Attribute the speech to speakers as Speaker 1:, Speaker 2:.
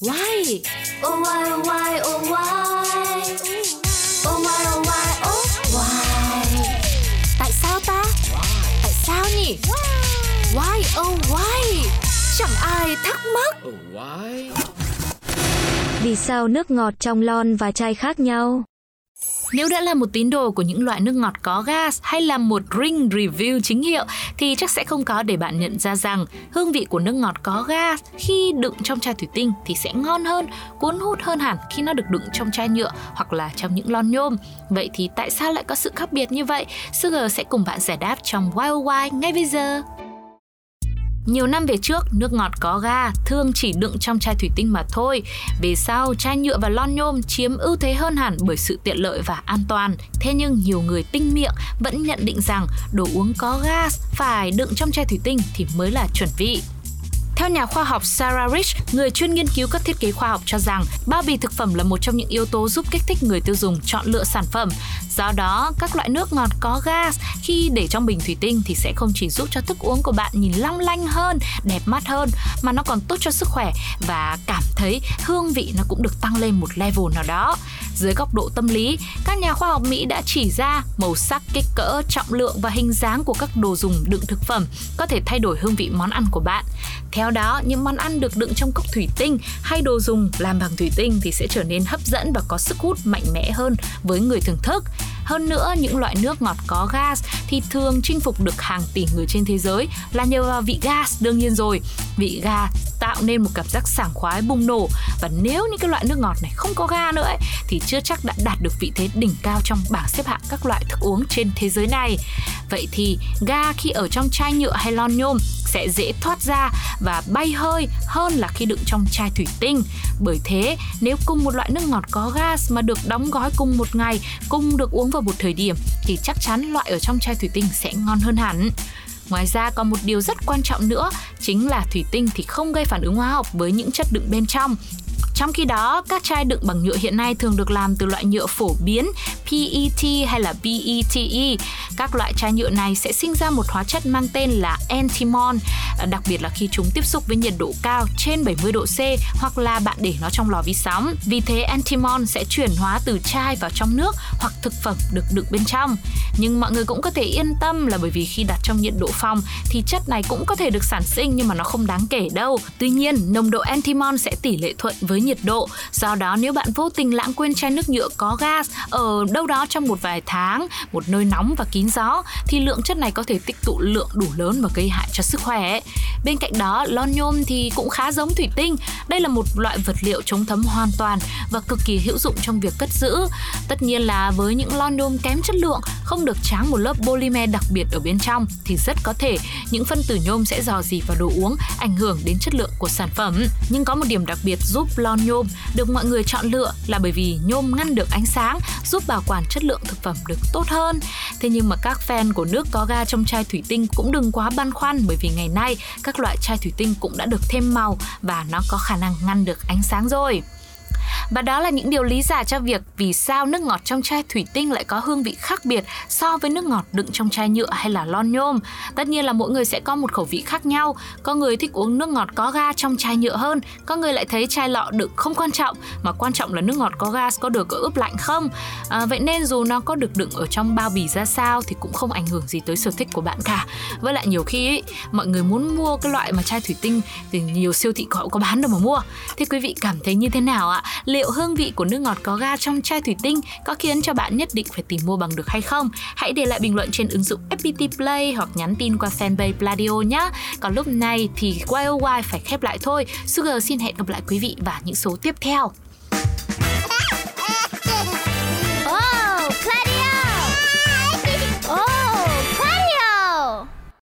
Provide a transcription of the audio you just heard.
Speaker 1: Why?
Speaker 2: Oh why oh why oh why Oh why oh why oh why
Speaker 1: Tại sao ta? Tại sao nhỉ? Why oh why? Chẳng ai thắc mắc.
Speaker 3: Oh, why?
Speaker 4: Vì sao nước ngọt trong lon và chai khác nhau?
Speaker 1: Nếu đã là một tín đồ của những loại nước ngọt có gas hay là một ring review chính hiệu thì chắc sẽ không có để bạn nhận ra rằng hương vị của nước ngọt có gas khi đựng trong chai thủy tinh thì sẽ ngon hơn, cuốn hút hơn hẳn khi nó được đựng trong chai nhựa hoặc là trong những lon nhôm. Vậy thì tại sao lại có sự khác biệt như vậy? Sugar sẽ cùng bạn giải đáp trong Why Oh Why ngay bây giờ. Nhiều năm về trước, nước ngọt có ga thường chỉ đựng trong chai thủy tinh mà thôi. Về sau, chai nhựa và lon nhôm chiếm ưu thế hơn hẳn bởi sự tiện lợi và an toàn. Thế nhưng nhiều người tinh miệng vẫn nhận định rằng đồ uống có ga phải đựng trong chai thủy tinh thì mới là chuẩn vị. Theo nhà khoa học Sarah Rich, người chuyên nghiên cứu các thiết kế khoa học cho rằng bao bì thực phẩm là một trong những yếu tố giúp kích thích người tiêu dùng chọn lựa sản phẩm. Do đó, các loại nước ngọt có gas khi để trong bình thủy tinh thì sẽ không chỉ giúp cho thức uống của bạn nhìn long lanh hơn, đẹp mắt hơn mà nó còn tốt cho sức khỏe và cảm thấy hương vị nó cũng được tăng lên một level nào đó. Dưới góc độ tâm lý, các nhà khoa học Mỹ đã chỉ ra màu sắc, kích cỡ, trọng lượng và hình dáng của các đồ dùng đựng thực phẩm có thể thay đổi hương vị món ăn của bạn. Theo đó, những món ăn được đựng trong cốc thủy tinh hay đồ dùng làm bằng thủy tinh thì sẽ trở nên hấp dẫn và có sức hút mạnh mẽ hơn với người thưởng thức. Hơn nữa, những loại nước ngọt có gas thì thường chinh phục được hàng tỷ người trên thế giới là nhờ vào vị gas đương nhiên rồi. Vị ga tạo nên một cảm giác sảng khoái bùng nổ và nếu những cái loại nước ngọt này không có ga nữa ấy, thì chưa chắc đã đạt được vị thế đỉnh cao trong bảng xếp hạng các loại thức uống trên thế giới này. Vậy thì ga khi ở trong chai nhựa hay lon nhôm sẽ dễ thoát ra và bay hơi hơn là khi đựng trong chai thủy tinh. Bởi thế, nếu cùng một loại nước ngọt có gas mà được đóng gói cùng một ngày, cùng được uống vào một thời điểm thì chắc chắn loại ở trong chai thủy tinh sẽ ngon hơn hẳn. Ngoài ra còn một điều rất quan trọng nữa chính là thủy tinh thì không gây phản ứng hóa học với những chất đựng bên trong. Trong khi đó, các chai đựng bằng nhựa hiện nay thường được làm từ loại nhựa phổ biến PET hay là PETE. Các loại chai nhựa này sẽ sinh ra một hóa chất mang tên là antimon, à, đặc biệt là khi chúng tiếp xúc với nhiệt độ cao trên 70 độ C hoặc là bạn để nó trong lò vi sóng. Vì thế antimon sẽ chuyển hóa từ chai vào trong nước hoặc thực phẩm được đựng bên trong. Nhưng mọi người cũng có thể yên tâm là bởi vì khi đặt trong nhiệt độ phòng thì chất này cũng có thể được sản sinh nhưng mà nó không đáng kể đâu. Tuy nhiên, nồng độ antimon sẽ tỷ lệ thuận với nhiệt độ. Do đó nếu bạn vô tình lãng quên chai nước nhựa có gas ở đâu đó trong một vài tháng, một nơi nóng và kín gió thì lượng chất này có thể tích tụ lượng đủ lớn và gây hại cho sức khỏe. Bên cạnh đó, lon nhôm thì cũng khá giống thủy tinh. Đây là một loại vật liệu chống thấm hoàn toàn và cực kỳ hữu dụng trong việc cất giữ. Tất nhiên là với những lon nhôm kém chất lượng, không được tráng một lớp polymer đặc biệt ở bên trong thì rất có thể những phân tử nhôm sẽ dò dỉ vào đồ uống, ảnh hưởng đến chất lượng của sản phẩm. Nhưng có một điểm đặc biệt giúp lon nhôm được mọi người chọn lựa là bởi vì nhôm ngăn được ánh sáng, giúp bảo quản chất lượng thực phẩm được tốt hơn. Thế nhưng mà các fan của nước có ga trong chai thủy tinh cũng đừng quá băn khoăn bởi vì ngày nay các loại chai thủy tinh cũng đã được thêm màu và nó có khả năng ngăn được ánh sáng rồi. Và đó là những điều lý giải cho việc vì sao nước ngọt trong chai thủy tinh lại có hương vị khác biệt so với nước ngọt đựng trong chai nhựa hay là lon nhôm. Tất nhiên là mỗi người sẽ có một khẩu vị khác nhau. Có người thích uống nước ngọt có ga trong chai nhựa hơn, có người lại thấy chai lọ đựng không quan trọng mà quan trọng là nước ngọt có gas có được ướp lạnh không. À, vậy nên dù nó có được đựng ở trong bao bì ra sao thì cũng không ảnh hưởng gì tới sở thích của bạn cả. Với lại nhiều khi ấy, mọi người muốn mua cái loại mà chai thủy tinh thì nhiều siêu thị họ có bán đâu mà mua. Thế quý vị cảm thấy như thế nào ạ? Liệu hương vị của nước ngọt có ga trong chai thủy tinh có khiến cho bạn nhất định phải tìm mua bằng được hay không? Hãy để lại bình luận trên ứng dụng FPT Play hoặc nhắn tin qua fanpage Pladio nhé. Còn lúc này thì YOY phải khép lại thôi. Sugar xin hẹn gặp lại quý vị và những số tiếp theo.